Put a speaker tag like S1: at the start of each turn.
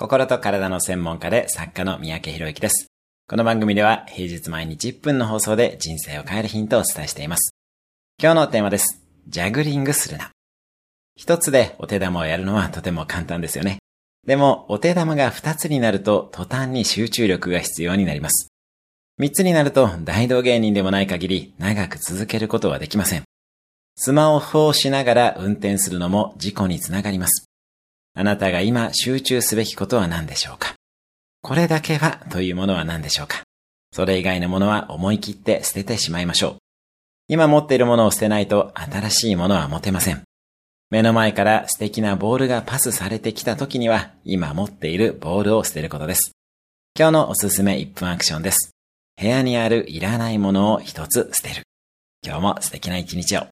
S1: 心と体の専門家で作家の三宅博之です。この番組では平日毎日1分の放送で人生を変えるヒントをお伝えしています。今日のテーマです。ジャグリングするな。一つでお手玉をやるのはとても簡単ですよね。でも、お手玉が二つになると途端に集中力が必要になります。三つになると大道芸人でもない限り長く続けることはできません。スマホをしながら運転するのも事故につながります。あなたが今集中すべきことは何でしょうか？これだけはというものは何でしょうか？それ以外のものは思い切って捨ててしまいましょう。今持っているものを捨てないと新しいものは持てません。目の前から素敵なボールがパスされてきた時には今持っているボールを捨てることです。今日のおすすめ1分アクションです。部屋にあるいらないものを一つ捨てる。今日も素敵な一日を。